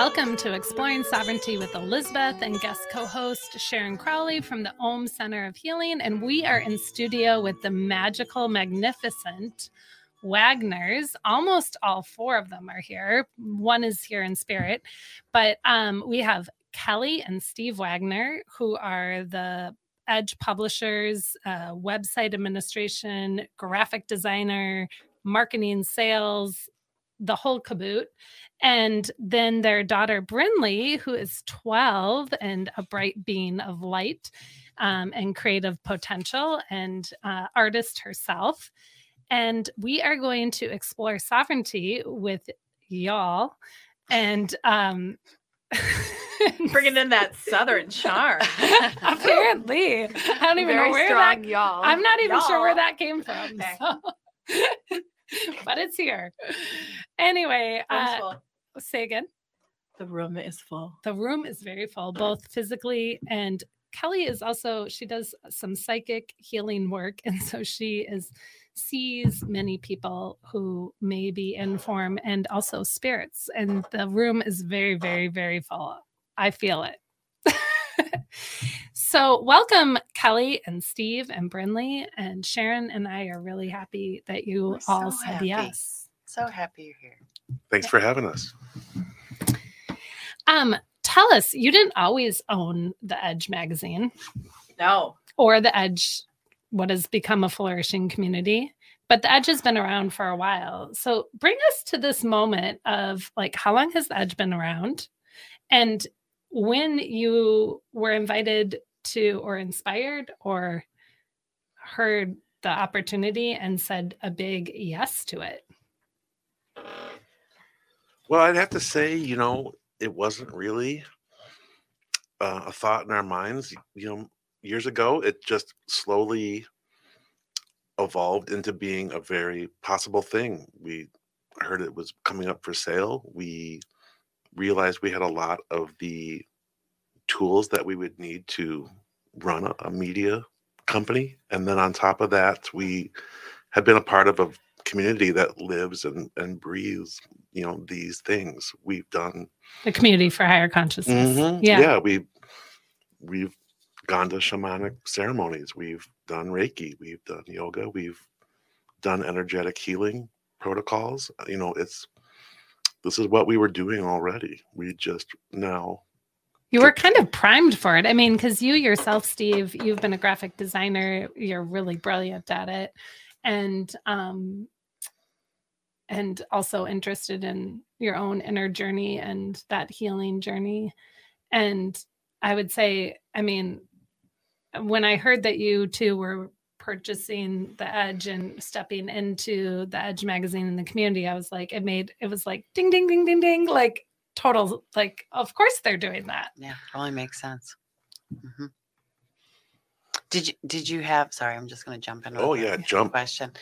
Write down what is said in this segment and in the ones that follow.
Welcome to Exploring Sovereignty with Elizabeth and guest co host Sharon Crowley from the Om Center of Healing. And we are in studio with the magical, magnificent Wagners. Almost all four of them are here. One is here in spirit, but um, we have Kelly and Steve Wagner, who are the Edge publishers, uh, website administration, graphic designer, marketing, sales, the whole caboot. And then their daughter, Brinley, who is 12 and a bright being of light um, and creative potential and uh, artist herself. And we are going to explore sovereignty with y'all. And um, bringing in that southern charm. Apparently, I don't even Very know where strong, that. y'all. I'm not even sure where that came from. Okay. so- but it's here. Anyway, uh, say again. the room is full. The room is very full, both physically and Kelly is also she does some psychic healing work, and so she is sees many people who may be in form and also spirits, and the room is very, very, very full. I feel it. so, welcome, Kelly and Steve and Brinley and Sharon and I are really happy that you We're all so said happy. yes. So happy you're here. Thanks for having us. Um, tell us, you didn't always own the Edge magazine. No. or the edge what has become a flourishing community but the edge has been around for a while so bring us to this moment of like how long has the edge been around and when you were invited to or inspired or heard the opportunity and said a big yes to it Well, I'd have to say, you know, it wasn't really uh, a thought in our minds. You know, years ago, it just slowly evolved into being a very possible thing. We heard it was coming up for sale. We realized we had a lot of the tools that we would need to run a, a media company. And then on top of that, we had been a part of a community that lives and, and breathes, you know, these things. We've done the community for higher consciousness Mhm. yeah, we we've gone to shamanic ceremonies. We've done Reiki. We've done yoga. We've done energetic healing protocols. You know, it's this is what we were doing already. We just now You were kind of primed for it. I mean, because you yourself, Steve, you've been a graphic designer. You're really brilliant at it, and um, and also interested in your own inner journey and that healing journey. And I would say, I mean, when I heard that you two were purchasing the Edge and stepping into the Edge magazine in the community, I was like, it made it was like ding, ding, ding, ding, ding, like total, like, of course they're doing that. Yeah, totally makes sense. hmm Did you did you have sorry, I'm just gonna jump in. Oh, yeah, jump. question.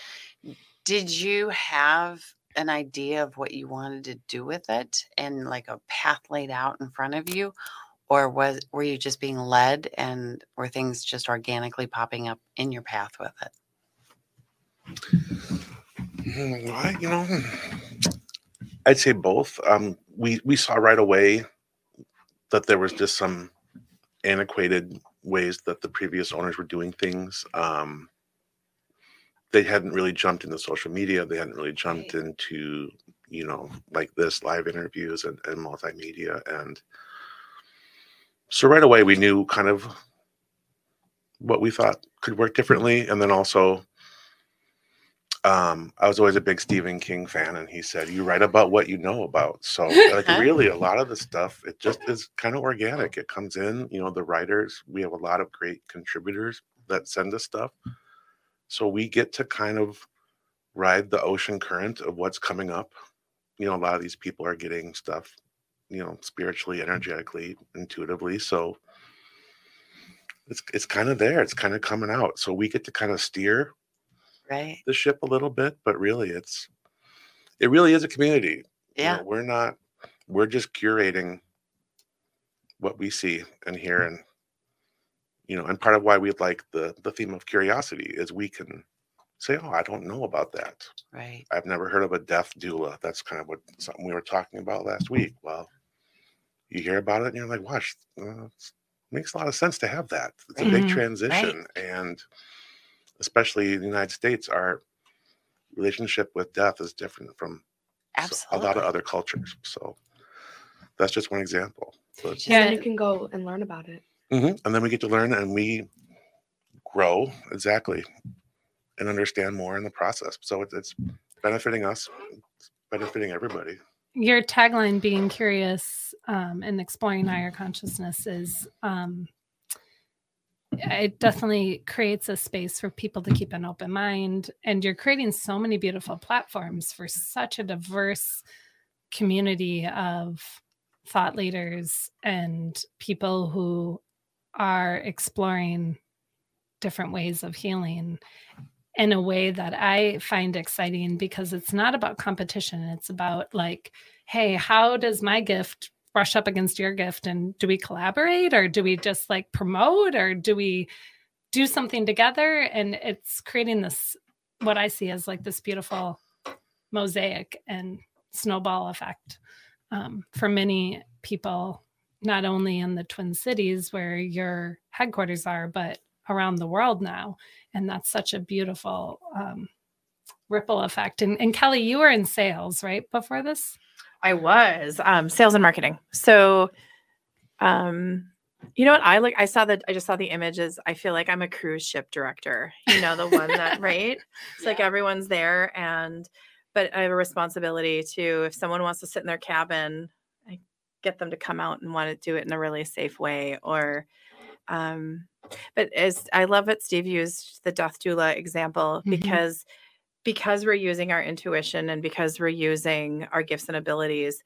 Did you have an idea of what you wanted to do with it and like a path laid out in front of you? Or was were you just being led and were things just organically popping up in your path with it? Hmm, I, you know, I'd say both. Um, we we saw right away that there was just some antiquated ways that the previous owners were doing things. Um, they hadn't really jumped into social media. They hadn't really jumped into you know like this live interviews and, and multimedia and so right away we knew kind of what we thought could work differently and then also um, I was always a big Stephen King fan, and he said, "You write about what you know about." So, like, really, a lot of the stuff it just is kind of organic. It comes in, you know, the writers. We have a lot of great contributors that send us stuff, so we get to kind of ride the ocean current of what's coming up. You know, a lot of these people are getting stuff, you know, spiritually, energetically, intuitively. So it's it's kind of there. It's kind of coming out. So we get to kind of steer Right? the ship a little bit, but really it's it really is a community. You Yeah. know, we're not we're just curating what we see and hear and you know, and part of why we like the the theme of curiosity is we can say, Oh, I don't know about that. Right. I've never heard of a death doula. That's kind of what something we were talking about last week. Well, you hear about it and you're like, "Watch, uh, it makes a lot of sense to have that." It's a Right. big transition, and especially in the United States, our relationship with death is different from a lot of other cultures. So that's just one example. So it's- Yeah. Yeah, you can go and learn about it. Mhm. And then we get to learn and we grow exactly and understand more in the process. So it's, it's benefiting us, it's benefiting everybody. Your tagline, being curious um, and exploring higher consciousness, is um, it definitely creates a space for people to keep an open mind. And you're creating so many beautiful platforms for such a diverse community of thought leaders and people who are exploring different ways of healing in a way that I find exciting because it's not about competition. It's about like, hey, how does my gift brush up against your gift? And do we collaborate or do we just like promote or do we do something together? And it's creating this, what I see as like this beautiful mosaic and snowball effect um, for many people, not only in the Twin Cities where your headquarters are, but around the world now. And that's such a beautiful um, ripple effect. And, and Kelly, you were in sales, right? Before this? I was um, sales and marketing. So, um, you know what I like? I saw that. I just saw the images. I feel like I'm a cruise ship director. You know, the one that right. It's like everyone's there, and but I have a responsibility to if someone wants to sit in their cabin, I get them to come out and want to do it in a really safe way, or. Um, but as I love it, Steve used the death doula example Mhm. because because we're using our intuition and because we're using our gifts and abilities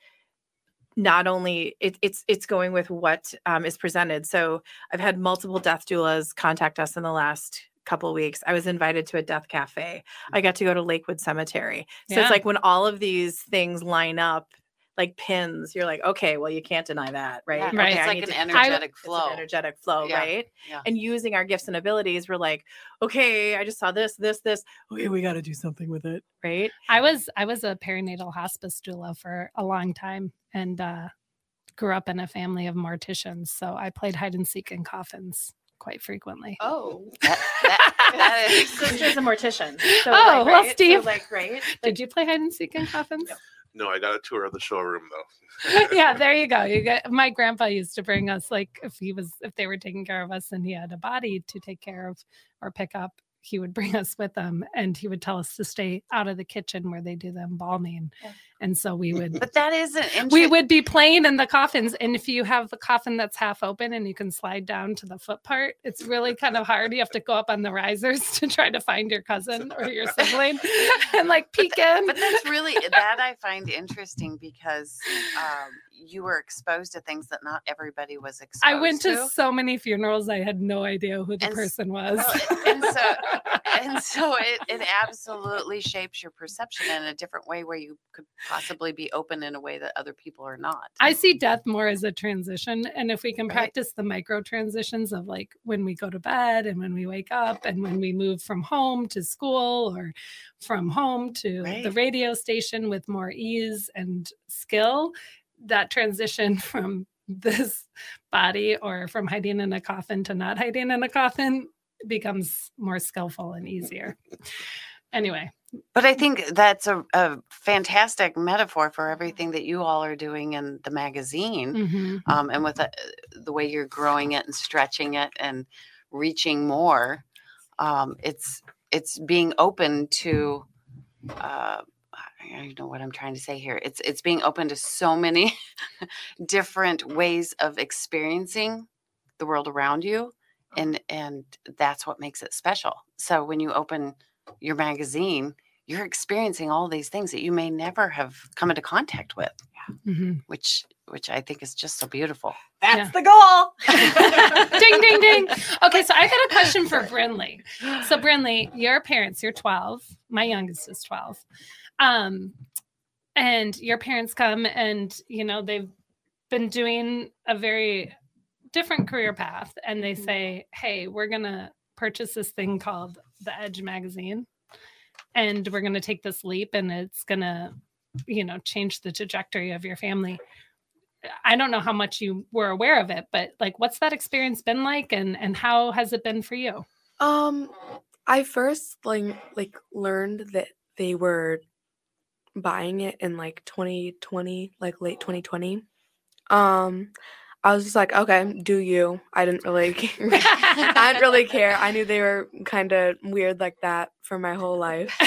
not only it, it's it's going with what um, is presented so i've had multiple death doulas contact us in the last couple weeks i was invited to a death cafe i got to go to lakewood cemetery so Yeah. it's like when all of these things line up like pins you're like okay well you can't deny that right Yeah, Right. It's I like an to- energetic it's an flow. energetic flow Yeah, right yeah. and using our gifts and abilities we're like okay i just saw this this this okay we got to do something with it right I was I was a perinatal hospice doula for a long time and uh, grew up in a family of morticians. So I played hide and seek in coffins quite frequently. oh That- that- that is- sister's a mortician so Oh, like, well, right? So, Steve. like right Did you play hide and seek in coffins? No, I got a tour of the showroom though. yeah, there you go. You get my grandpa used to bring us like if he was if they were taking care of us and he had a body to take care of or pick up, he would bring us with him and he would tell us to stay out of the kitchen where they do the embalming. Yeah. And so we would But that isn't interesting. we would be playing in the coffins and if you have the coffin that's half open and you can slide down to the foot part it's really kind of hard you have to go up on the risers to try to find your cousin or your sibling and like peek in but that's really that I find interesting because um, you were exposed to things that not everybody was exposed to i went to to. so many funerals i had no idea who the And person oh, was well, and so and so it, it absolutely shapes your perception in a different way where you could possibly be open in a way that other people are not. I see death more as a transition. And if we can Right. practice the micro transitions of like when we go to bed and when we wake up and when we move from home to school or from home to the radio station with more ease and skill, that transition from this body or from hiding in a coffin to not hiding in a coffin becomes more skillful and easier. Anyway, But I think that's a, a fantastic metaphor for everything that you all are doing in the magazine. mhm. um, and with the, the way you're growing it and stretching it and reaching more um, it's it's being open to uh, I don't know what I'm trying to say here. It's it's being open to so many different ways of experiencing the world around you, and and that's what makes it special. So when you open your magazine, you're experiencing all these things that you may never have come into contact with, Mhm. which which I think is just so beautiful. that's Yeah. the goal ding ding ding. Okay, so I got a question for Brinley. So Brinley, your parents, you're 12. My youngest is 12. Um, and your parents come and you know they've been doing a very different career path and they say, Hey, we're gonna purchase this thing called the Edge magazine, and we're gonna take this leap and it's gonna, you know, change the trajectory of your family. I don't know how much you were aware of it, but like what's that experience been like and and how has it been for you? Um, I first like like learned that they were buying it in like 2020, like late 2020. Um, I was just like, okay, do you? I didn't really, I didn't really care. I knew they were kind of weird like that for my whole life. so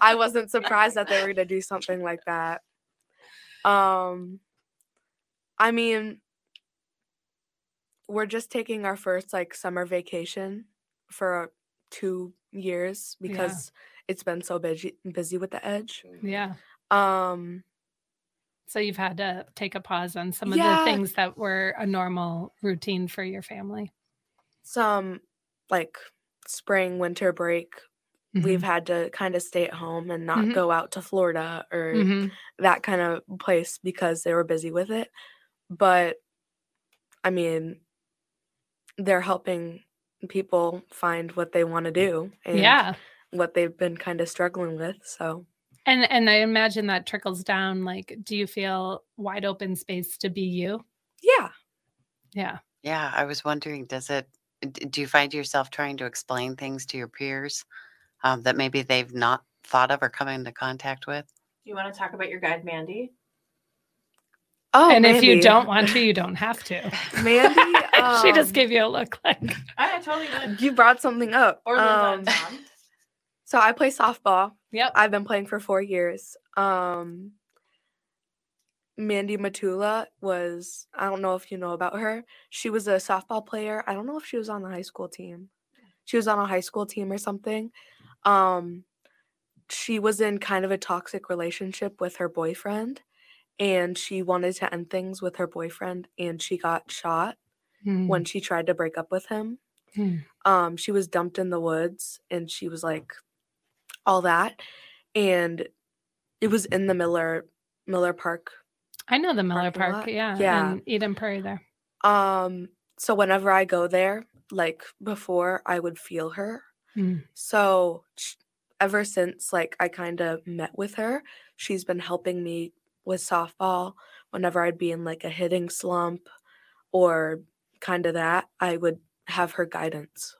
I wasn't surprised that they were gonna do something like that. Um, I mean, we're just taking our first like summer vacation for two years Yeah. because it's been so busy busy with the edge. yeah. Um, So you've had to take a pause on some of Yeah. the things that were a normal routine for your family. some like spring winter break Mm-hmm. we've had to kind of stay at home and not Mhm. go out to Florida or Mhm. that kind of place because they were busy with it. But I mean, they're helping people find what they want to do and Yeah. what they've been kind of struggling with. So, And and I imagine that trickles down like do you feel wide open space to be you? yeah. Yeah. Yeah, I was wondering, does it, do you find yourself trying to explain things to your peers um, that maybe they've not thought of or come into contact with? Do you want to talk about your guide, Mandy? Oh, and if you don't want to, you don't have to. Mandy, she just um, gave you a look like I totally would. you brought something up. Or Um, Linda and Tom. so I play softball. Yep. I've been playing for four years. Um, Mandy Matula was, I don't know if you know about her. She was a softball player. I don't know if she was on the high school team. She was on a high school team or something. Um, she was in kind of a toxic relationship with her boyfriend, and she wanted to end things with her boyfriend, and she got shot Mm. when she tried to break up with him. Hmm. Um, she was dumped in the woods and she was like all that. And it was in the Miller Miller Park. I know the Miller Park, yeah, Yeah. and Eden Prairie there. Um, so whenever I go there, like before, I would feel her. Hmm. So ever since like I kind of met with her, she's been helping me with softball. Whenever I'd be in like a hitting slump or kind of that, I would have her guidance.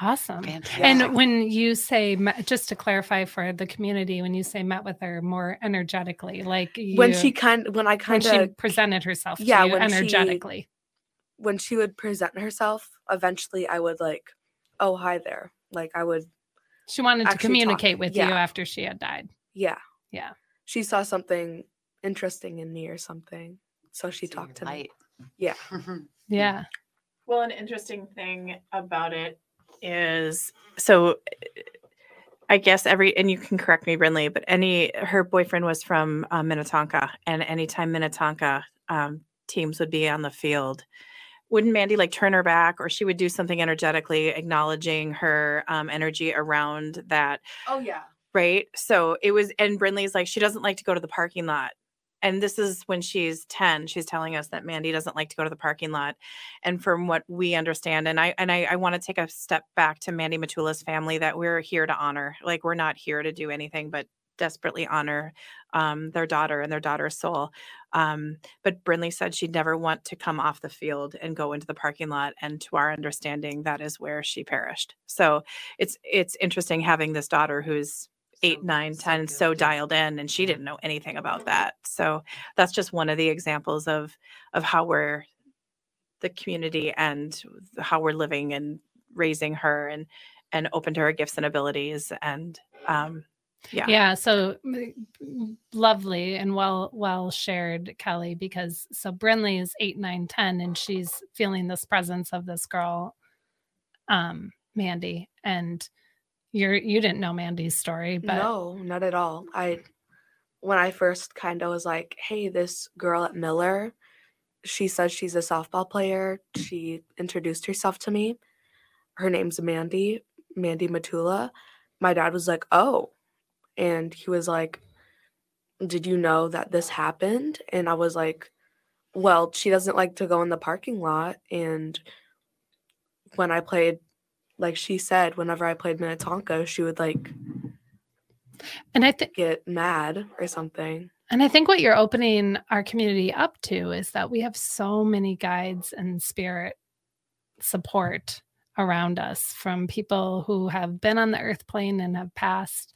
Awesome. Fantastic. And when you say, just to clarify for the community, when you say met with her more energetically, like when she kind when I when kind she of presented herself to Yeah, you when she- energetically. when she would present herself, eventually I would like, oh hi there. Like I would She wanted to actually talk- communicate with you after she had died. yeah. Yeah. She saw something interesting in me or something. So she See talked to your me. Yeah. Yeah. Well, an interesting thing about it is so I guess every and you can correct me, Brinley, but any her boyfriend was from uh, Minnetonka, and anytime Minnetonka um, teams would be on the field, wouldn't Mandy like turn her back, or she would do something energetically, acknowledging her um, energy around that Oh yeah. right? So it was, and Brinley's like, she doesn't like to go to the parking lot. And this is when she's 10. She's telling us that Mandy doesn't like to go to the parking lot. And from what we understand, and I and I, I want to take a step back to Mandy Matula's family that we're here to honor. Like we're not here to do anything but desperately honor um, their daughter and their daughter's soul. Um, but Brinley said she'd never want to come off the field and go into the parking lot. And to our understanding, that is where she perished. So it's it's interesting having this daughter who's eight, So- nine, so ten, so dialed in, and she didn't know anything about that. So that's just one of the examples of of how we're the community and how we're living and raising her and and open to her gifts and abilities and um yeah Yeah. So lovely and well well shared, Kelly, because so Brinley is eight, nine, ten, and she's feeling this presence of this girl, um, Mandy. And you're you didn't know Mandy's story, but no, not at all. I when I first kind of was like, "Hey, this girl at Miller, she says she's a softball player. She introduced herself to me. Her name's Mandy, Mandy Matula." My dad was like, "Oh." And he was like, "Did you know that this happened?" And I was like, "Well, she doesn't like to go in the parking lot and when I played like she said, whenever I played Minnetonka, she would like and I think get mad or something. And I think what you're opening our community up to is that we have so many guides and spirit support around us from people who have been on the earth plane and have passed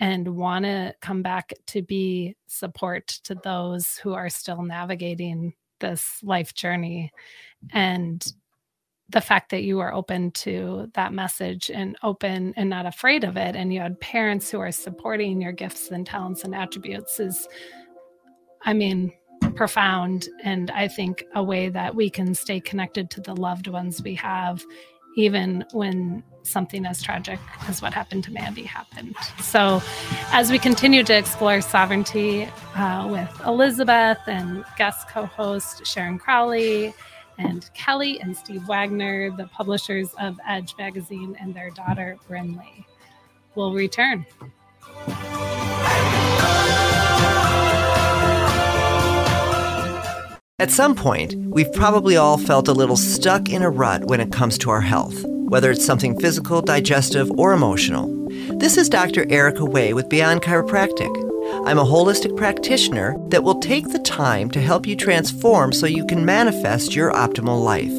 and want to come back to be support to those who are still navigating this life journey. And the fact that you are open to that message and open and not afraid of it, and you had parents who are supporting your gifts and talents and attributes is, I mean, profound. And I think a way that we can stay connected to the loved ones we have, even when something as tragic as what happened to Mandy happened. So, as we continue to explore sovereignty uh, with Elizabeth and guest co host Sharon Crowley and Kelly and Steve Wagner, the publishers of Edge magazine, and their daughter Brinley, will return. At some point, we've probably all felt a little stuck in a rut when it comes to our health, whether it's something physical, digestive, or emotional. This is Dr. Erica Way with Beyond Chiropractic. I'm a holistic practitioner that will take the time to help you transform so you can manifest your optimal life.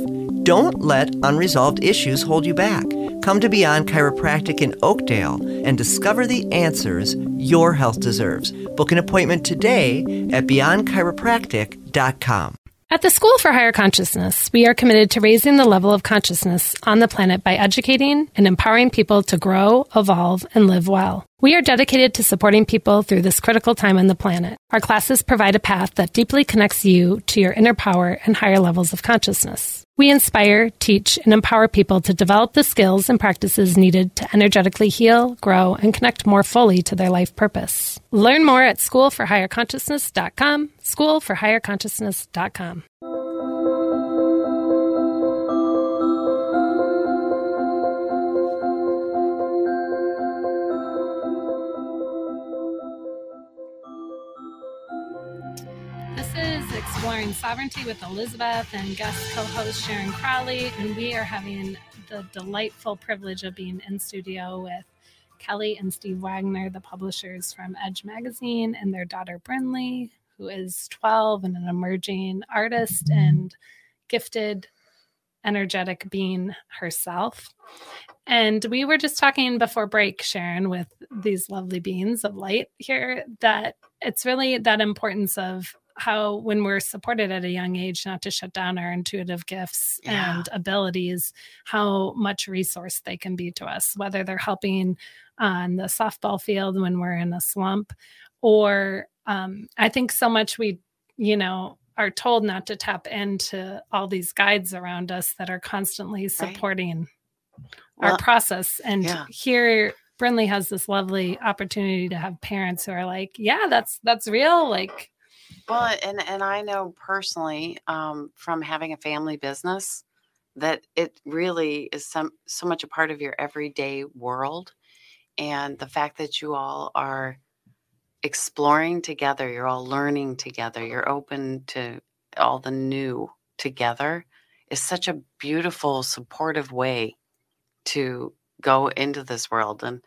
Don't let unresolved issues hold you back. Come to Beyond Chiropractic in Oakdale and discover the answers your health deserves. Book an appointment today at beyondchiropractic.com. At the School for Higher Consciousness, we are committed to raising the level of consciousness on the planet by educating and empowering people to grow, evolve, and live well. We are dedicated to supporting people through this critical time on the planet. Our classes provide a path that deeply connects you to your inner power and higher levels of consciousness. We inspire, teach, and empower people to develop the skills and practices needed to energetically heal, grow, and connect more fully to their life purpose. Learn more at schoolforhigherconsciousness.com, schoolforhigherconsciousness.com. Exploring Sovereignty with Elizabeth and guest co host Sharon Crowley. And we are having the delightful privilege of being in studio with Kelly and Steve Wagner, the publishers from Edge Magazine, and their daughter Brinley, who is 12 and an emerging artist and gifted, energetic being herself. And we were just talking before break, Sharon, with these lovely beings of light here, that it's really that importance of how when we're supported at a young age not to shut down our intuitive gifts Yeah. and abilities how much resource they can be to us whether they're helping on the softball field when we're in a slump or um, i think so much we you know are told not to tap into all these guides around us that are constantly supporting our Well, process and yeah. here Brinley has this lovely opportunity to have parents who are like, yeah, that's that's real. Like, Well, and and I know personally um, from having a family business that it really is some so much a part of your everyday world, and the fact that you all are exploring together, you're all learning together, you're open to all the new together, is such a beautiful, supportive way to go into this world, and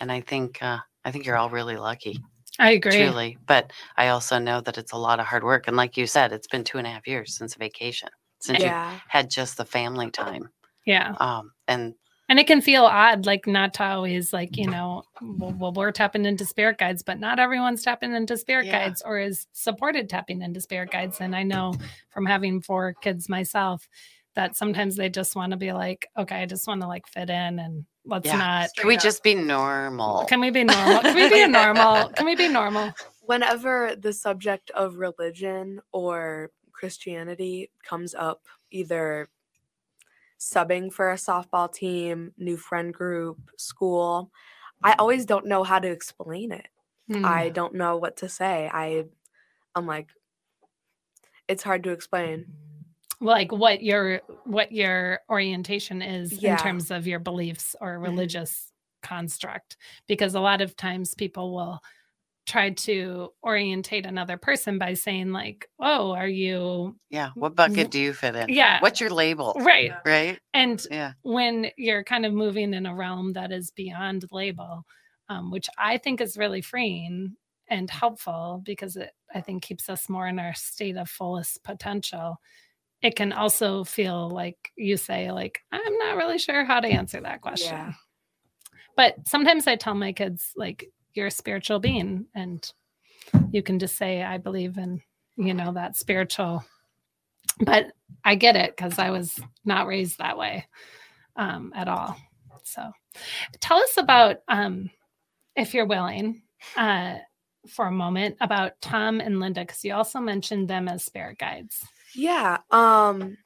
and I think uh, I think you're all really lucky I agree. truly. But I also know that it's a lot of hard work. And like you said, it's been two and a half years since vacation, since you had just the family time. Yeah. Um, and And it can feel odd, like not to always like, you know, well, well, we're tapping into spirit guides, but not everyone's tapping into spirit Yeah. guides or is supported tapping into spirit guides. And I know from having four kids myself that sometimes they just want to be like, okay, I just want to like fit in and let's Yeah. not. can we just be normal? Can we be normal? Can we be normal? Can we be normal? Whenever the subject of religion or Christianity comes up, either subbing for a softball team, new friend group, school, I always don't know how to explain it. Hmm. I don't know what to say. I I'm like it's hard to explain. Like what your what your orientation is in terms of your beliefs or Mhm. religious construct because a lot of times people will try to orientate another person by saying like oh are you yeah. What bucket do you fit in? yeah. What's your label? right Right? and Yeah. when you're kind of moving in a realm that is beyond label um, which i think is really freeing and helpful because it I think keeps us more in our state of fullest potential. It can also feel like you say, like, I'm not really sure how to answer that question. Yeah. But sometimes I tell my kids, like, you're a spiritual being, and you can just say, I believe in, you know, that spiritual. But I get it because I was not raised that way um, at all. So tell us about, um, if you're willing, uh, for a moment about Tom and Linda, because you also mentioned them as spirit guides. Yeah. Um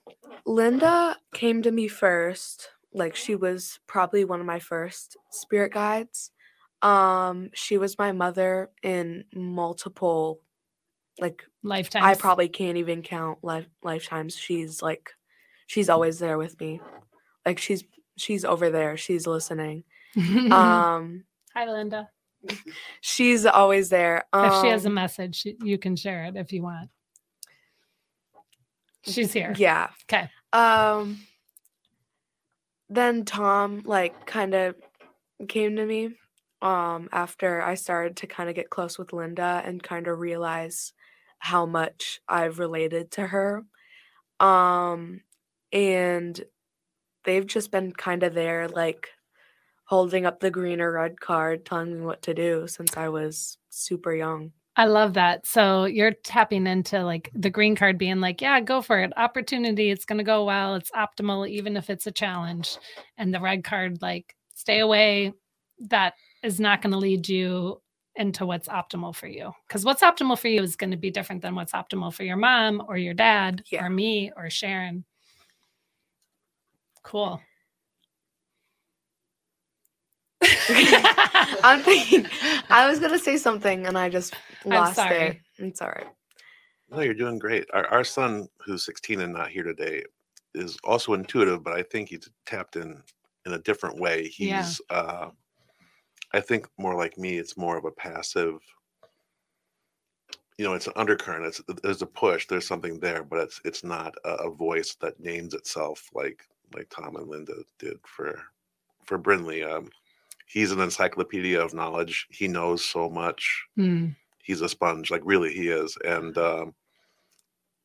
Linda came to me first. Like she was probably one of my first spirit guides. Um she was my mother in multiple like Lifetimes. I probably can't even count life lifetimes. She's like she's always there with me. Like she's she's over there. She's listening. Um Hi, Linda. she's always there. Um, if she has a message, you can share it if you want. She's here. Yeah. Okay. Um then Tom like kind of came to me um after I started to kind of get close with Linda and kind of realize how much I've related to her. Um and they've just been kind of there like holding up the green or red card telling me what to do since I was super young. I love that. So you're tapping into like the green card being like, yeah, go for it. Opportunity. It's going to go well. It's optimal, even if it's a challenge. And the red card, like, stay away. That is not going to lead you into what's optimal for you. Because what's optimal for you is going to be different than what's optimal for your mom or your dad Yeah. or me or Sharon. Cool. I'm thinking I was gonna say something and I just lost it. I'm sorry. it. It's all right. No, you're doing great. Our, our son, who's 16 and not here today, is also intuitive, but I think he's tapped in in a different way. Yeah. He's, uh, I think, more like me. It's more of a passive. You know, it's an undercurrent. It's there's a push. There's something there, but it's it's not a, a voice that names itself like like Tom and Linda did for for Brinley. Um, he's an encyclopedia of knowledge. He knows so much Hmm. he's a sponge like really he is and um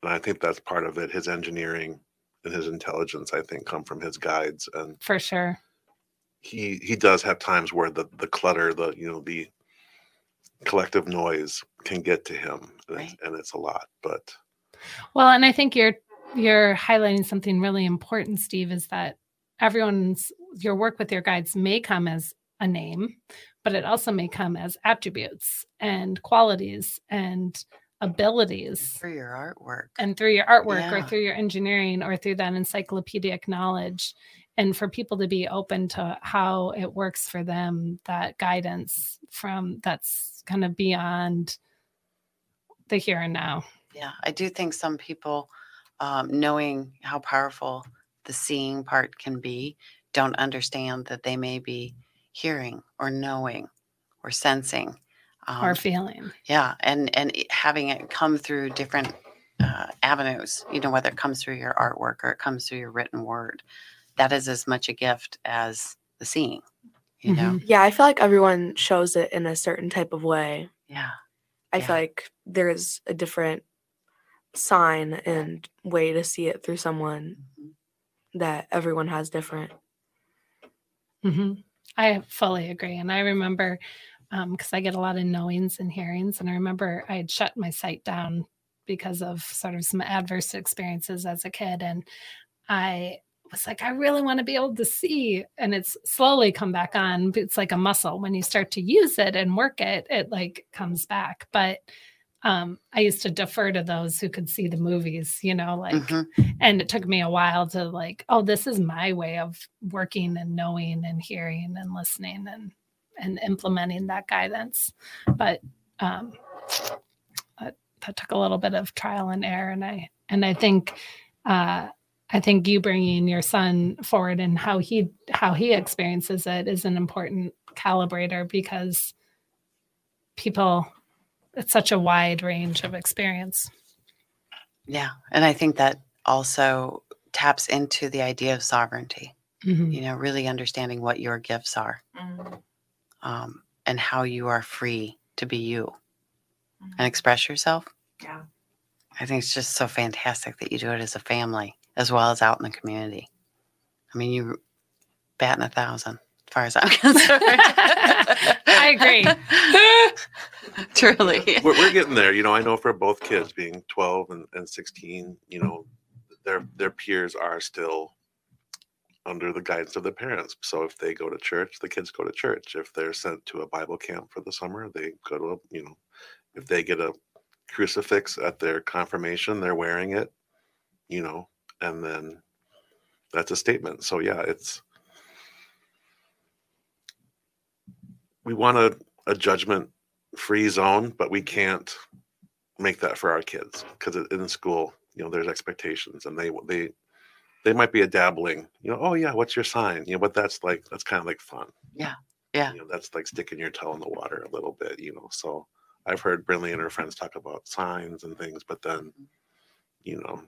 and i think that's part of it his engineering and his intelligence i think come from his guides and for sure. he he does have times where the the clutter the you know the collective noise can get to him and, it's, and it's a lot but Well, and I think you're you're highlighting something really important, Steve, is that everyone's your work with your guides may come as a name, but it also may come as attributes and qualities and abilities. through your artwork. And through your artwork or through your engineering or through that encyclopedic knowledge. And for people to be open to how it works for them, that guidance from that's kind of beyond the here and now. Yeah, I do think some people, um, knowing how powerful the seeing part can be, don't understand that they may be hearing or knowing or sensing. Um, or feeling. yeah, and and having it come through different uh, avenues. You know, whether it comes through your artwork or it comes through your written word, that is as much a gift as the seeing. You know, Yeah, I feel like everyone shows it in a certain type of way. yeah, I Yeah. feel like there's a different sign and way to see it through someone Mhm. that everyone has different. hmm I fully agree. And I remember um, because I get a lot of knowings and hearings, and I remember I had shut my sight down because of sort of some adverse experiences as a kid. And I was like, I really want to be able to see. And it's slowly come back on. It's like a muscle. When you start to use it and work it, it like comes back. But um, I used to defer to those who could see the movies, you know, like Mhm. and it took me a while to like oh this is my way of working and knowing and hearing and listening and and implementing that guidance but um that, that took a little bit of trial and error and i and i think uh i think you bringing your son forward and how he how he experiences it is an important calibrator because people it's such a wide range of experience yeah, and I think that also taps into the idea of sovereignty. Mhm. You know, really understanding what your gifts are um, and how you are free to be you. and express yourself. Yeah. I think it's just so fantastic that you do it as a family as well as out in the community. I mean, you batting a thousand as far as I'm concerned. I agree. Truly. we're, we're getting there. You know, I know for both kids being 12 and, and 16, you know, their their peers are still under the guidance of their parents. So if they go to church, the kids go to church. If they're sent to a Bible camp for the summer, they go to a, you know, if they get a crucifix at their confirmation, they're wearing it, you know, and then that's a statement. So yeah, it's we want a, a judgment free zone, but we can't make that for our kids because in school, you know, there's expectations and they they they might be a dabbling, you know, oh yeah, what's your sign? You know, but that's like that's kind of like fun. Yeah, yeah. You know, that's like sticking your toe in the water a little bit, you know. So I've heard Brinley and her friends talk about signs and things, but then, mm-hmm. you know,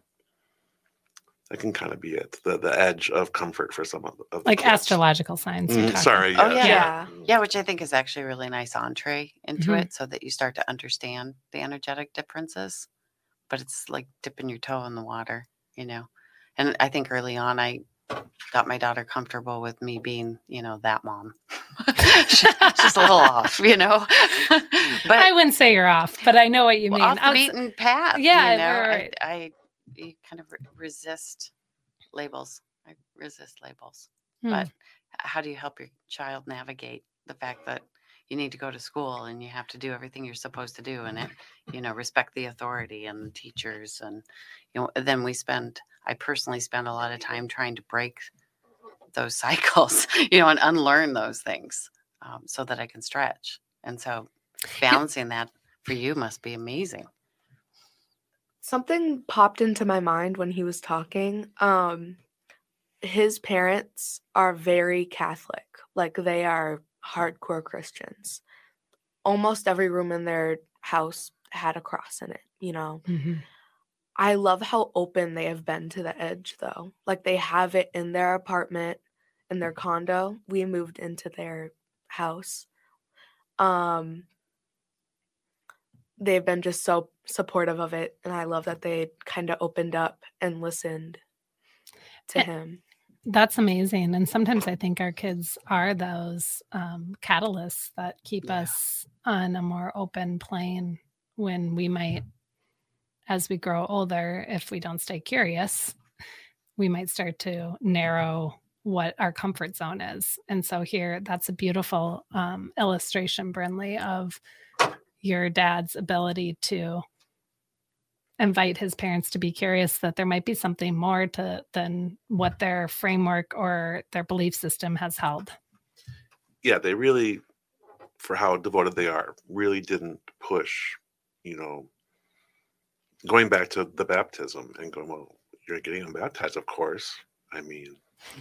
that can kind of be it. The the edge of comfort for some of, the- of the like kids. astrological signs. you're talking. sorry. Oh, yeah. Yeah. Yeah, which I think is actually a really nice entree into Mhm. it so that you start to understand the energetic differences. But it's like dipping your toe in the water, you know. And I think early on, I got my daughter comfortable with me being, you know, that mom. She- She's a little off, you know. but I wouldn't say you're off, but I know what you well, mean. off the Outs- beaten path. Yeah, you know, right, right. I, I you kind of re- resist labels. I resist labels. Hmm. But how do you help your child navigate the fact that you need to go to school and you have to do everything you're supposed to do and it, you know, respect the authority and the teachers and you know, then we spend I personally spend a lot of time trying to break those cycles, you know, and unlearn those things um, so that I can stretch. And so balancing that for you must be amazing. Something popped into my mind when he was talking. Um, his parents are very Catholic, like they are hardcore Christians. Almost every room in their house had a cross in it, you know. Mhm. I love how open they have been to the edge, though. Like they have it in their apartment, in their condo. We moved into their house. Um, they've been just so supportive of it, and I love that they kind of opened up and listened to Eh, him. That's amazing. And sometimes I think our kids are those um, catalysts that keep Yeah. us on a more open plane when we might, as we grow older, if we don't stay curious, we might start to narrow what our comfort zone is. And so here, that's a beautiful um, illustration, Brinley, of your dad's ability to invite his parents to be curious that there might be something more to than what their framework or their belief system has held. yeah, they really, for how devoted they are, really didn't push, you know, going back to the baptism and going, well, you're getting baptized, of course. I mean,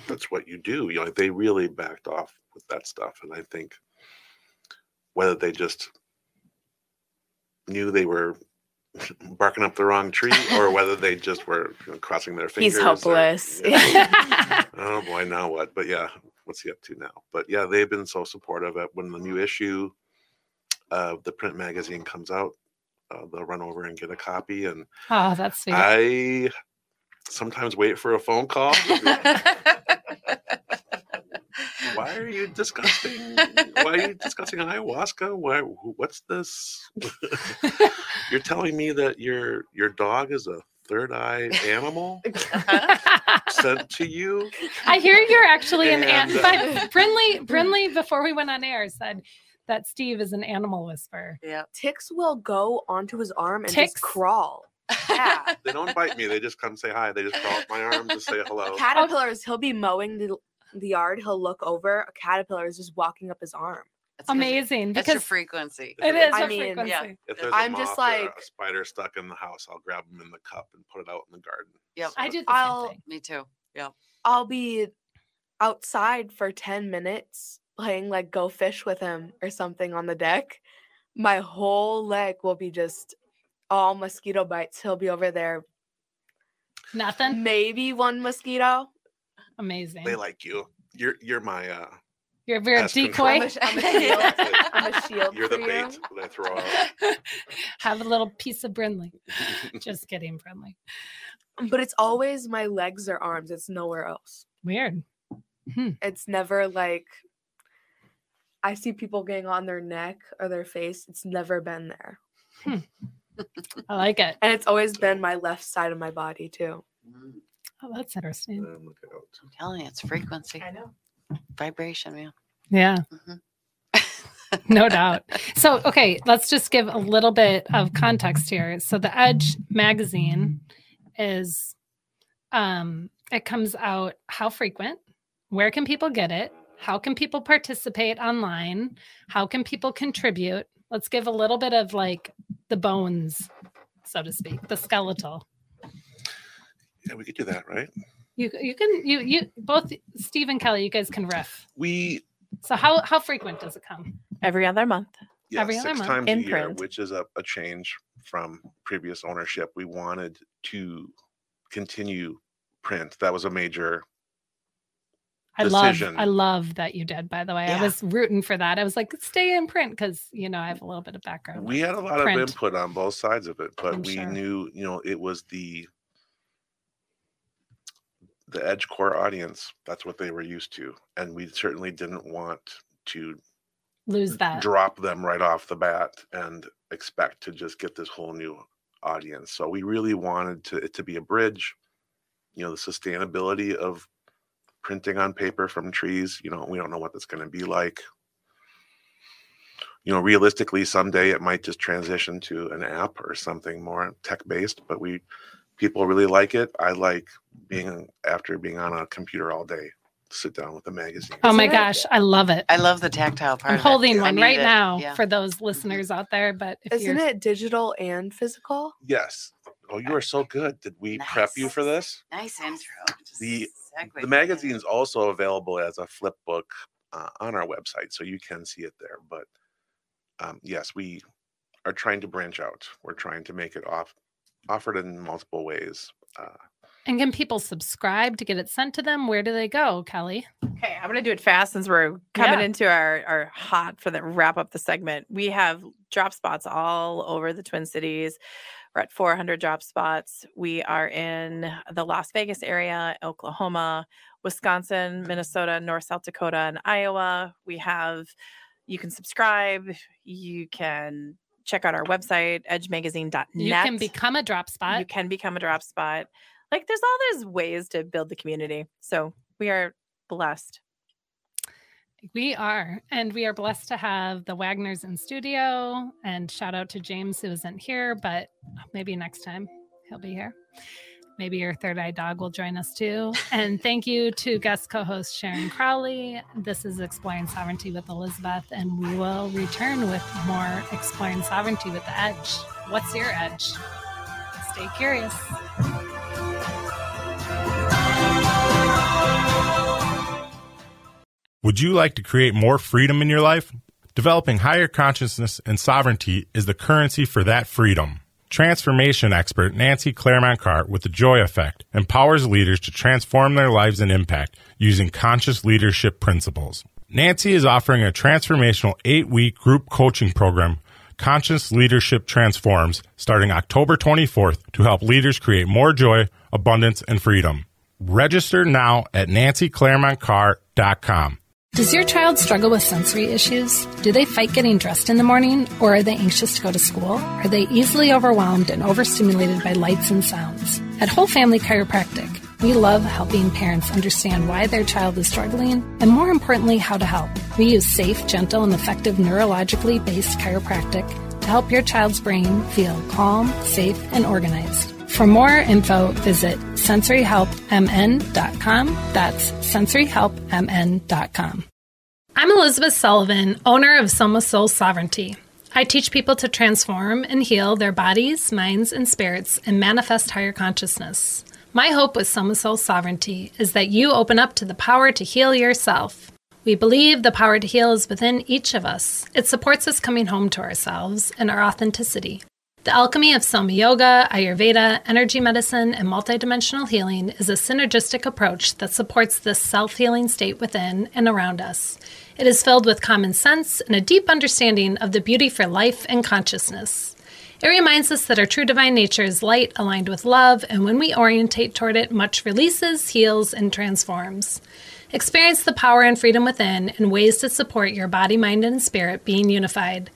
that's what you do. You know, they really backed off with that stuff. And I think whether they just knew they were barking up the wrong tree or whether they just were you know, crossing their fingers. He's or- Yeah. Oh boy, now what? But yeah, what's he up to now? But yeah, they've been so supportive. At when the new issue of the print magazine comes out, uh, they'll run over and get a copy. And oh, that's sweet. I sometimes wait for a phone call. Why are you discussing? Why are you discussing ayahuasca? Why? What's this? You're telling me that your your dog is a third eye animal sent to you? I hear you're actually an And, an- uh, but Brinley Brinley before we went on air said that Steve is an animal whisperer. yeah. Ticks will go onto his arm and Ticks? just crawl. Yeah. They don't bite me. They just come say hi. They just crawl up my arm to say hello. Caterpillars, he'll be mowing the, the yard, he'll look over, a caterpillar is just walking up his arm. That's 'cause Amazing That's your because frequency. it is I a mean, frequency. yeah. If there's I'm a just moth or like- a spider stuck in the house, I'll grab them in the cup and put it out in the garden. Yep. I do the I'll- same thing. Me too. Yeah. I'll be outside for 10 minutes playing like go fish with him or something on the deck. My whole leg will be just all mosquito bites. He'll be over there, Nothing. maybe one mosquito. Amazing. They like you. You're you're my uh You're, you're a Ask decoy. I'm a, I'm a shield. I'm a shield You're the for you. bait that I throw out. Have a little piece of Brinley. Just kidding, Brinley. But it's always my legs or arms. It's nowhere else. Weird. It's never like I see people getting on their neck or their face. It's never been there. I like it. And it's always been my left side of my body too. Oh, that's interesting. Um, look out. I'm telling you, it's frequency, I know. vibration, man. Yeah, Mhm. no doubt. So, okay, let's just give a little bit of context here. So, the Edge magazine is, um, it comes out how frequent? Where can people get it? How can people participate online? How can people contribute? Let's give a little bit of like the bones, so to speak, the skeletal. Yeah, we could do that, right? You you can you you both Steve and Kelly, you guys can riff. We So how how frequent does it come? Every other month. yeah, Every other month. times In a year, print. which is a, a change from previous ownership. We wanted to continue print. That was a major I love. I love that you did, by the way. I was rooting for that. I was like, stay in print because you know I have a little bit of background. we had a lot print. of input on both sides of it but I'm we sure. knew you know it was the the edge core audience that's what they were used to and we certainly didn't want to Lose that. drop them right off the bat and expect to just get this whole new audience so we really wanted to it to be a bridge you know the sustainability of printing on paper from trees you know we don't know what that's going to be like you know realistically someday it might just transition to an app or something more tech based but we people really like it i like being after being on a computer all day sit down with a magazine Oh my gosh, I love it. I love the tactile part. I'm of holding I one right it. now Yeah. for those listeners out there. But if Isn't you're it digital and physical? yes oh you are so good did we prep you for this Nice intro. Just The- the magazine is also available as a flip book uh, on our website so you can see it there but um, yes we are trying to branch out we're trying to make it off offered in multiple ways uh, and can people subscribe to get it sent to them? Where do they go, Kelly? Okay, I'm gonna do it fast since we're coming Yeah. into our our hot for the wrap up the segment. We have drop spots all over the Twin Cities. We're at 400 drop spots. We are in the Las Vegas area, Oklahoma, Wisconsin, Minnesota, North South Dakota, and Iowa. We have you can subscribe. You can check out our website, edgemagazine.net. You can become a drop spot. You can become a drop spot. Like there's all those ways to build the community. So we are blessed. We are. And we are blessed to have the Wagners in studio. And shout out to James, who isn't here, but maybe next time he'll be here. Maybe your third eye dog will join us too. And thank you to guest co host Sharon Crowley. This is Exploring Sovereignty with Elizabeth, and we will return with more Exploring Sovereignty with the Edge. What's your edge? Stay curious. Would you like to create more freedom in your life? Developing higher consciousness and sovereignty is the currency for that freedom. Transformation expert Nancy Claremont Cart with the Joy Effect empowers leaders to transform their lives and impact using conscious leadership principles. Nancy is offering a transformational eight week group coaching program, Conscious Leadership Transforms, starting October 24th to help leaders create more joy, abundance, and freedom. Register now at nancyclaremontcart.com. Does your child struggle with sensory issues? Do they fight getting dressed in the morning, or are they anxious to go to school? Are they easily overwhelmed and overstimulated by lights and sounds? At Whole Family Chiropractic, we love helping parents understand why their child is struggling and, more importantly, how to help. We use safe, gentle, and effective neurologically based chiropractic to help your child's brain feel calm, safe, and organized. For more info, visit sensoryhelpmn.com. That's sensoryhelpmn.com. I'm Elizabeth Sullivan, owner of Soma Soul Sovereignty. I teach people to transform and heal their bodies, minds, and spirits and manifest higher consciousness. My hope with Soma Soul Sovereignty is that you open up to the power to heal yourself. We believe the power to heal is within each of us. It supports us coming home to ourselves and our authenticity. The alchemy of Soma Yoga, Ayurveda, energy medicine, and multidimensional healing is a synergistic approach that supports this self healing state within and around us. It is filled with common sense and a deep understanding of the beauty for life and consciousness. It reminds us that our true divine nature is light aligned with love, and when we orientate toward it, much releases, heals, and transforms. Experience the power and freedom within and ways to support your body, mind, and spirit being unified.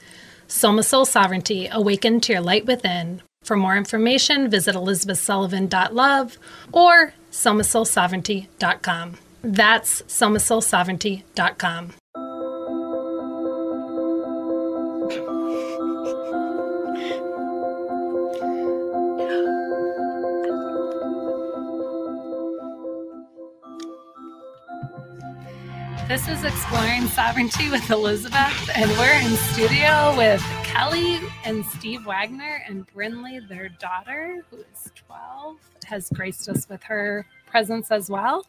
Soma Soul Sovereignty, awaken to your light within. For more information, visit elizabethsullivan.love or somasoulsovereignty.com. That's somasoulsovereignty.com. This is Exploring Sovereignty with Elizabeth, and we're in studio with Kelly and Steve Wagner and Brinley, their daughter, who is 12, has graced us with her presence as well.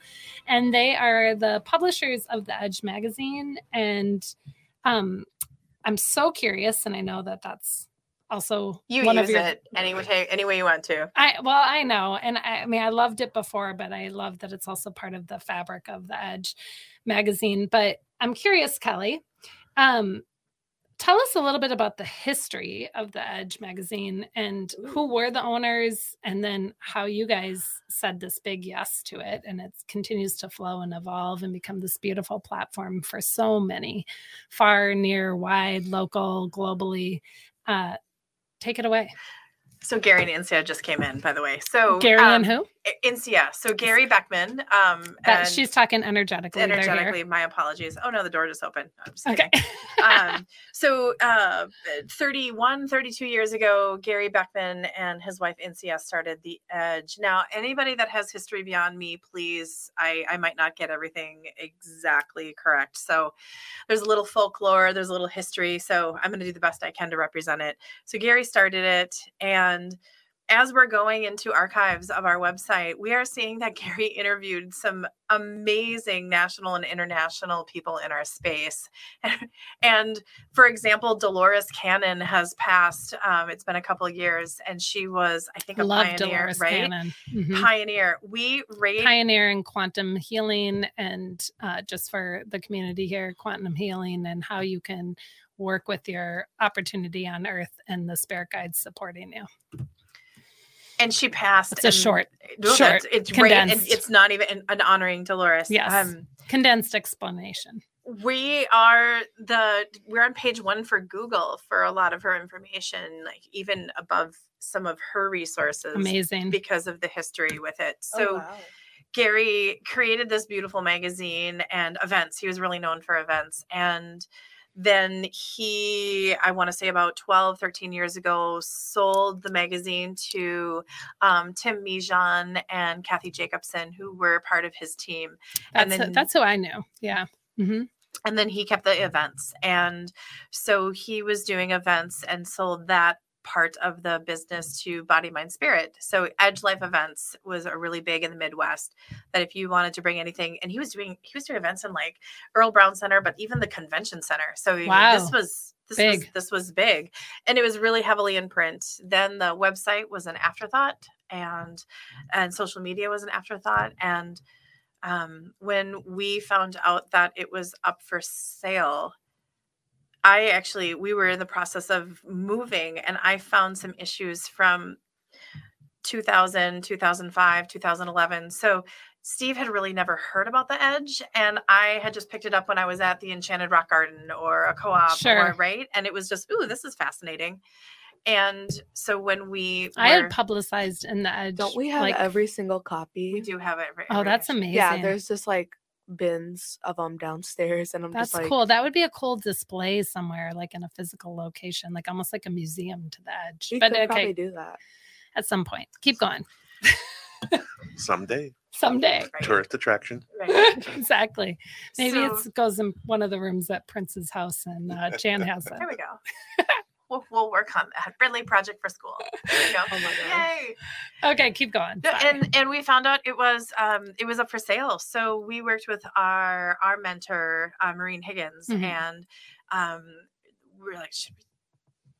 And they are the publishers of The Edge magazine. And um, I'm so curious, and I know that that's also You one use of your, it any way, any way you want to. I well, I know, and I, I mean, I loved it before, but I love that it's also part of the fabric of the Edge magazine. But I'm curious, Kelly, um, tell us a little bit about the history of the Edge magazine and who were the owners, and then how you guys said this big yes to it, and it continues to flow and evolve and become this beautiful platform for so many, far, near, wide, local, globally. Uh, take it away, So Gary and Incia just came in, by the way. So Gary um, and who? Incia. So Gary Beckman. Um, That she's talking energetically. energetically. My apologies. Oh no, the door just opened. Just Okay. um, so uh, 31, 32 years ago, Gary Beckman and his wife NCS started The Edge. Now, anybody that has history beyond me, please, I, I might not get everything exactly correct. So there's a little folklore, there's a little history. So I'm going to do the best I can to represent it. So Gary started it and as we're going into archives of our website, we are seeing that Gary interviewed some amazing national and international people in our space. And for example, Dolores Cannon has passed. Um, it's been a couple of years, and she was, I think, a Love pioneer, Dolores right? Cannon. Mhm. Pioneer. We rate Pioneer in quantum healing and uh, just for the community here, quantum healing and how you can work with your opportunity on earth and the spirit guides supporting you. And she passed. It's a short, No, short, that's- it's right, and condensed. it's not even an, an honoring Dolores. Yes. Um, condensed explanation. we are the we're on page one for google for a lot of her information like even above some of her resources Amazing. because of the history with it Oh, so gary created this beautiful magazine and events he was really known for events and then he i want to say about 12 13 years ago sold the magazine to um, tim miejan and kathy jacobson who were part of his team and That's, then- that's who I knew. Yeah. hmm and then he kept the events and so he was doing events and sold that part of the business to body mind spirit. So edge life events was a really big in the midwest that if you wanted to bring anything and he was doing he was doing events in like earl brown center but even the convention center. So Wow. this was this was Big. this was big. And it was really heavily in print. Then the website was an afterthought and and social media was an afterthought. And um, when we found out that it was up for sale i actually we were in the process of moving and i found some issues from 2000 2005 2011 so steve had really never heard about the edge and i had just picked it up when i was at the enchanted rock garden or a co-op Sure. or right and it was just ooh this is fascinating and so when we I had publicized in the edge. Don't we have like, every single copy? we do have it right Oh, that's amazing amazing. Yeah, there's just like bins of them downstairs, and I'm That's just like, cool. That would be a cool display somewhere, like in a physical location, like almost like a museum to the edge. we but could okay, probably do that. at some point, keep going. Someday, Someday, Right, tourist attraction. right. exactly. Maybe So- it goes in one of the rooms at Prince's house, and uh, Jan has it. There we go. We'll, we'll work on that. Friendly project for school. There we go. Oh my Yay. Okay, keep going. No, Sorry. and and we found out it was um it was up for sale. So we worked with our our mentor, uh, Maureen Higgins, Mhm. and um we were like, should we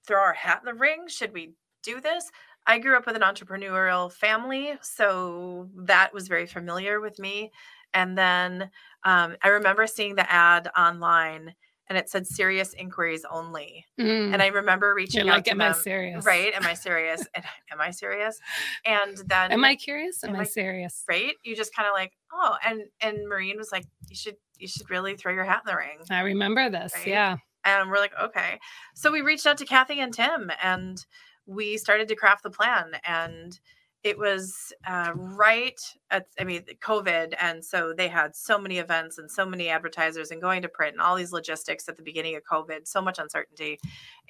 throw our hat in the ring? Should we do this. I grew up with an entrepreneurial family, so that was very familiar with me. And then um, I remember seeing the ad online and it said serious inquiries only. Mm. And I remember reaching You're out like, to am I them. serious? Right? Am I serious? and, am I serious? And then Am I curious? Am, Am I I- serious? right? You just kind of like, oh, and and Maureen was like, you should you should really throw your hat in the ring. I remember this. Right? Yeah. And we're like, okay. So we reached out to Kathy and Tim and we started to craft the plan. And it was uh, right at, I mean, COVID. And so they had so many events and so many advertisers and going to print and all these logistics at the beginning of COVID, so much uncertainty.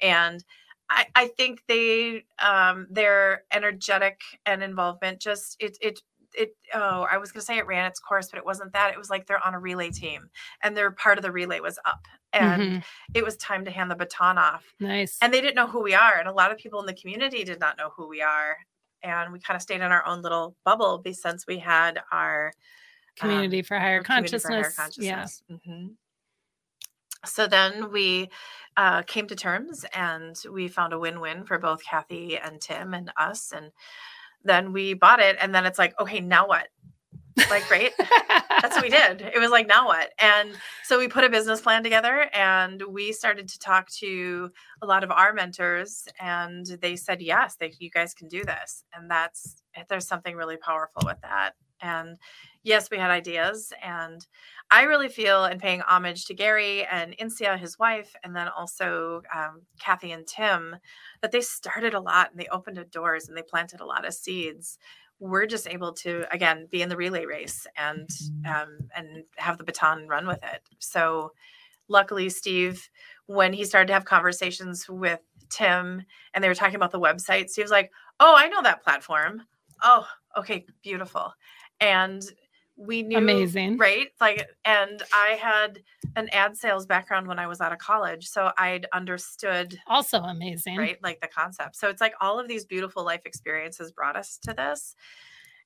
And I, I think they, um, their energetic and involvement just, it, it, it oh i was going to say it ran its course but it wasn't that it was like they're on a relay team and their part of the relay was up and Mhm. it was time to hand the baton off. Nice. And they didn't know who we are. And a lot of people in the community did not know who we are. And we kind of stayed in our own little bubble since we had our um, community for higher community for consciousness. higher Yeah. consciousness. Mhm. So then we uh, came to terms and we found a win win for both Kathy and Tim and us. And then we bought it. And then it's like, okay, now what? Like, right? that's what we did. It was like, now what? And so we put a business plan together and we started to talk to a lot of our mentors and they said, yes, they, you guys can do this. And that's, there's something really powerful with that. And yes, we had ideas. And I really feel in paying homage to Gary and Insia, his wife, and then also um, Kathy and Tim, that they started a lot and they opened doors and they planted a lot of seeds we're just able to again be in the relay race and um, and have the baton run with it. So luckily, Steve, when he started to have conversations with Tim and they were talking about the website, Steve was like, "Oh, I know that platform. Oh, okay, beautiful." And we knew Amazing. right? Like, and I had an ad sales background when I was out of college, so I'd understood Also amazing. right like the concept so it's like all of these beautiful life experiences brought us to this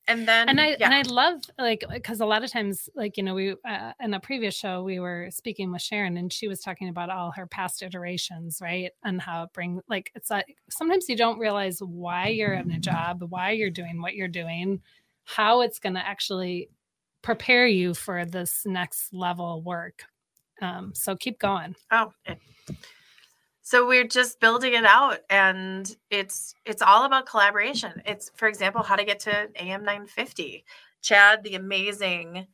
and then and I yeah, and I love like because a lot of times like you know we uh, in a previous show we were speaking with Sharon and she was talking about all her past iterations right and how it bring like it's like sometimes you don't realize why you're in a job why you're doing what you're doing how it's going to actually prepare you for this next level work. Um, so keep going. Oh so we're just building it out and it's it's all about collaboration. It's for example how to get to am 950 chad the amazing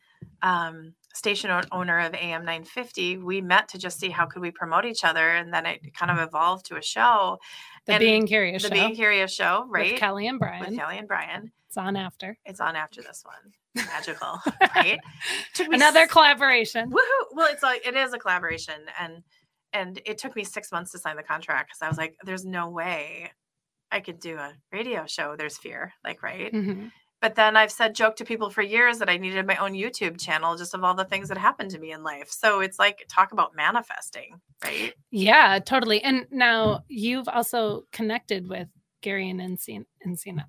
um, station owner of am 950 we met to just see how could we promote each other and then it kind of evolved to a show. The And being curious the show. Being curious show right? With Kelly and Brian. with kelly and brian it's on after it's on after this one magical right Took me another s- collaboration Woohoo! Well, it's like it is a collaboration, and and it took me six months to sign the contract because I was like, "There's no way I could do a radio show." There's fear, like right. Mhm. But then I've said joke to people for years that I needed my own YouTube channel just of all the things that happened to me in life. So it's like talk about manifesting, right? Yeah, totally. And now you've also connected with Gary and Encina. Encina.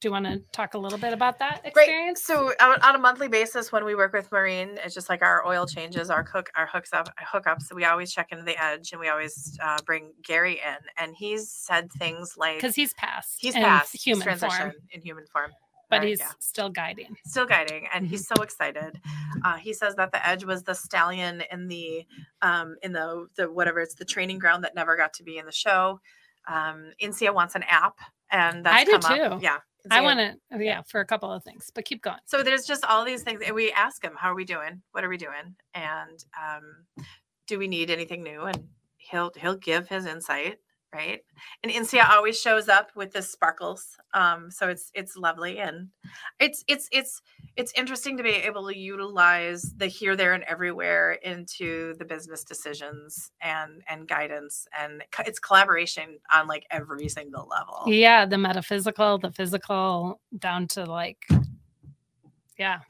Do you want to talk a little bit about that experience? Great. So on, on a monthly basis, when we work with Maureen, it's just like our oil changes, our cook, our hooks up, hookups. So we always check into the edge, and we always uh, bring Gary in, and he's said things like Because he's passed. he's in past human transition form, in human form but he's yeah. still guiding. still guiding and he's Mm-hmm. so excited uh, he says that the edge was the stallion in the um in the the whatever it's the training ground that never got to be in the show um Insia wants an app and that's I do up. too. yeah I want to, yeah, for a couple of things, but keep going. so there's just all these things and we ask him how are we doing? What are we doing? And um do we need anything new? And he'll he'll give his insight right? And insia always shows up with the sparkles um so it's it's lovely and it's it's it's it's interesting to be able to utilize the here there and everywhere into the business decisions and and guidance and it's collaboration on like every single level. Yeah, the metaphysical, the physical, down to like, yeah,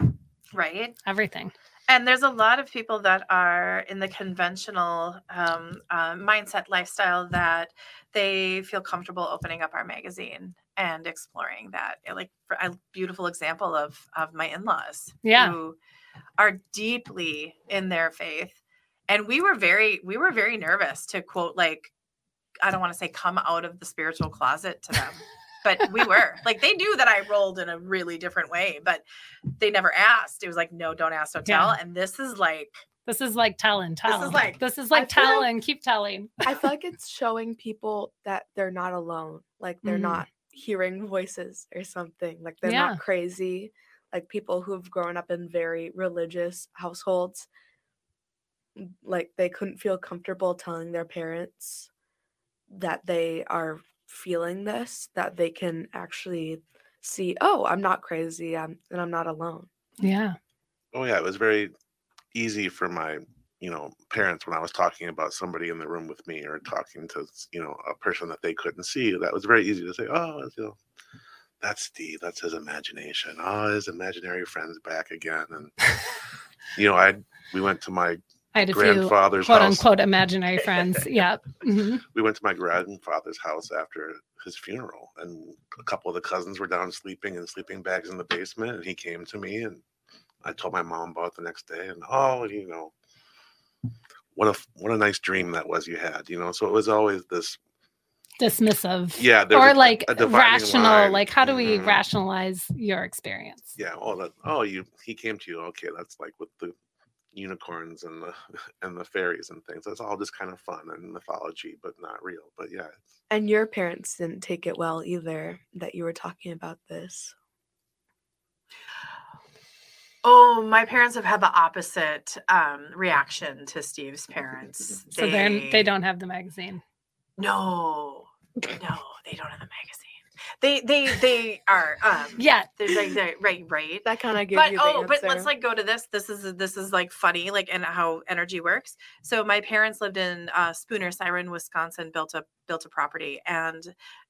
right? Everything. And there's a lot of people that are in the conventional um, uh, mindset lifestyle that they feel comfortable opening up our magazine and exploring that. Uh, like for a beautiful example of of my in-laws Yeah. who are deeply in their faith. And we were very we were very nervous to quote like i don't want to say come out of the spiritual closet to them but we were like they knew that I rolled in a really different way, but they never asked. It was like, no, don't ask, don't tell. Yeah. And this is like This is like tell and tell. is like- this is like feel tell like- and keep telling. I feel like it's showing people that they're not alone. Like they're Mhm. not hearing voices or something. Like they're Yeah. not crazy. Like people who have grown up in very religious households, like they couldn't feel comfortable telling their parents that they are feeling this, that they can actually see, oh, I'm not crazy, I'm and I'm not alone. Yeah. Oh yeah, it was very easy for my, you know, parents when I was talking about somebody in the room with me or talking to, you know, a person that they couldn't see. That was very easy to say, oh, you know, that's Steve. That's his imagination. Oh, his imaginary friend's back again. And you know, I we went to my I had a few grandfather's quote house. unquote imaginary friends. yeah. Mhm. we went to my grandfather's house after his funeral and a couple of the cousins were down sleeping in sleeping bags in the basement and he came to me and i told my mom about it the next day and oh you know what a what a nice dream that was you had you know so it was always this Dismissive. yeah Or like a rational, line. like how do we Mhm. rationalize your experience? yeah oh that oh you he came to you okay that's like with the unicorns and the and the fairies and things that's all just kind of fun and mythology but not real but yeah And your parents didn't take it well either that you were talking about this. Oh, my parents have had the opposite um, reaction to Steve's parents. So then they don't have the magazine. No, no, they don't have the magazine. They they they are um Yeah. they're, like they're, right right. That kind of gives But you the oh, but let's like go to this. This is this is like funny, like and how energy works. So my parents lived in uh, Spooner, Siren, Wisconsin. Built a built a property, and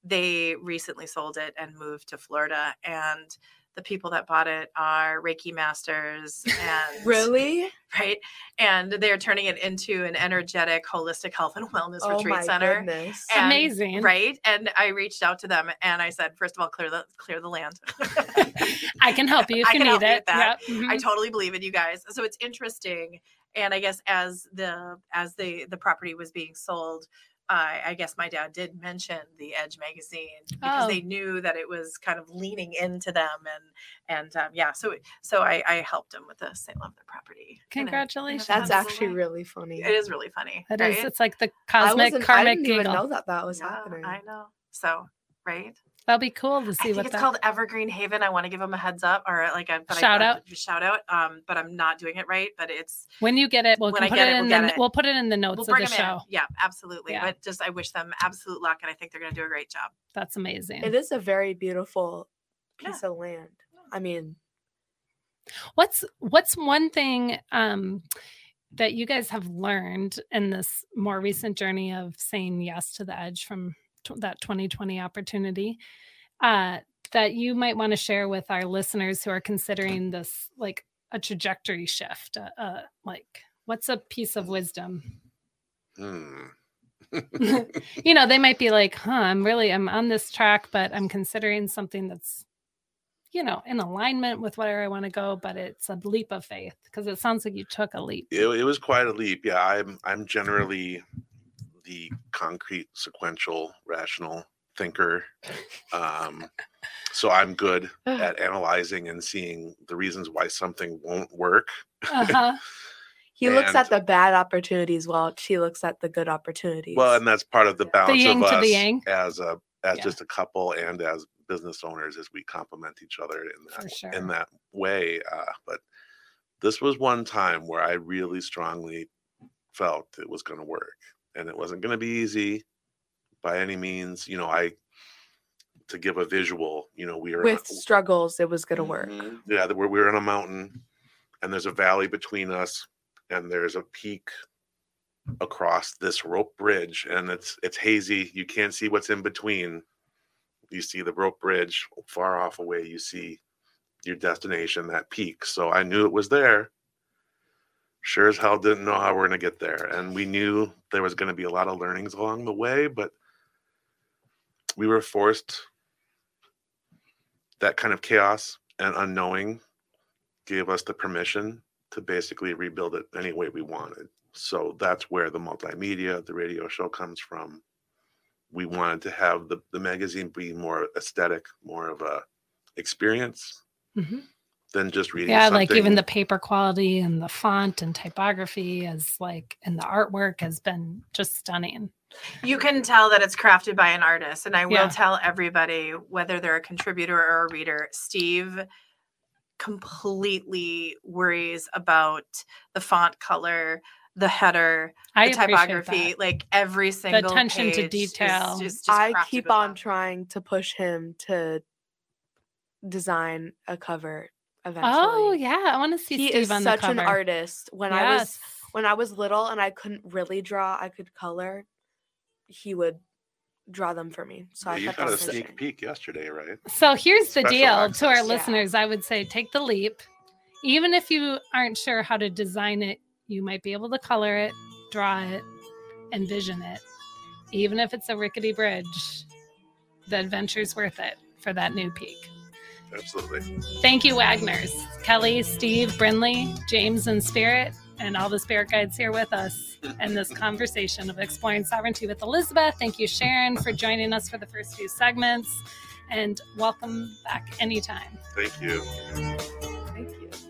they recently sold it and moved to Florida. And the people that bought it are Reiki masters and really right, and they're turning it into an energetic, holistic health and wellness oh retreat my center. goodness. And- Amazing. Right. And I reached out to them and I said, first of all, clear the clear the land. I can help you if I you can need help you it. with that. Yep. I Mhm. totally believe in you guys. So it's interesting. And I guess as the as the the property was being sold, I I guess my dad did mention the Edge magazine because Oh. they knew that it was kind of leaning into them and and um, yeah. So so I, I helped them with this. sale love the property. in a- in a Congratulations. That's actually way. really funny. It is really funny. It right? is. It's like the I cosmic wasn't- I didn't even giggle. know that that was Yeah, happening. I know. So right. That'll be cool to I see think what it's that. called Evergreen Haven. I want to give them a heads up or like a Shout I, out. a shout out. Um, but I'm not doing it right. But it's when you get it, we'll when can I put get it it, in we'll the it. we'll put it in the notes we'll of bring the them show. in. Yeah, absolutely. Yeah. But just I wish them absolute luck, and I think they're going to do a great job. That's amazing. It is a very beautiful Yeah. piece of land. I mean, What's what's one thing um that you guys have learned in this more recent journey of saying yes to the edge from t- that 2020 opportunity uh that you might want to share with our listeners who are considering this like a trajectory shift uh, uh like what's a piece of wisdom hmm. you know they might be like huh i'm really i'm on this track but i'm considering something that's you know in alignment with where i want to go but it's a leap of faith because it sounds like you took a leap it, it was quite a leap. Yeah, I'm I'm generally the concrete, sequential, rational thinker. Um, so I'm good at analyzing and seeing the reasons why something won't work. uh-huh. he looks at the bad opportunities while she looks at the good opportunities. Well, and that's part of the balance yin of us the as a as Yeah. just a couple and as business owners, as we complement each other in that sure. in that way. Uh, but this was one time where I really strongly felt it was going to work, and it wasn't going to be easy by any means. You know, I to give a visual. You know, we are with struggles, it was gonna work. Mhm. Yeah, we're, we're in a mountain and there's a valley between us and there's a peak across this rope bridge and it's it's hazy. You can't see what's in between. You see the rope bridge far off away. You see your destination, that peak. So I knew it was there. Sure as hell didn't know how we're going to get there. And we knew there was going to be a lot of learnings along the way, but we were forced that kind of chaos and unknowing gave us the permission to basically rebuild it any way we wanted. So that's where the multimedia, the radio show comes from. we wanted to have the, the magazine be more aesthetic, more of a experience Mhm. Than just reading. Yeah, like even the paper quality and the font and typography is like, and the artwork has been just stunning. You can tell that it's crafted by an artist. And I will Yeah. tell everybody, whether they're a contributor or a reader, Steve completely worries about the font color, the header, I the typography, like every single attention to page is detail. just- just I keep on love. trying to push him to design a cover Oh, eventually. Oh yeah, I want to see he Steve is on such the cover. an artist. When I was when I was little and I couldn't really draw, I could color. He would draw them for me. So Well, I you got a sneak pushing. peek yesterday, right? So here's the Special deal to our access. Yeah. listeners. I would say take the leap. Even if you aren't sure how to design it, you might be able to color it, draw it, envision it. Even if it's a rickety bridge, the adventure's worth it for that new peak. Absolutely. Thank you, Wagners. Kelly, Steve, Brinley, James, and Spirit, and all the spirit guides here with us in this conversation of exploring sovereignty with Elizabeth. Thank you, Sharon, for joining us for the first few segments. And welcome back anytime. Thank you. Thank you.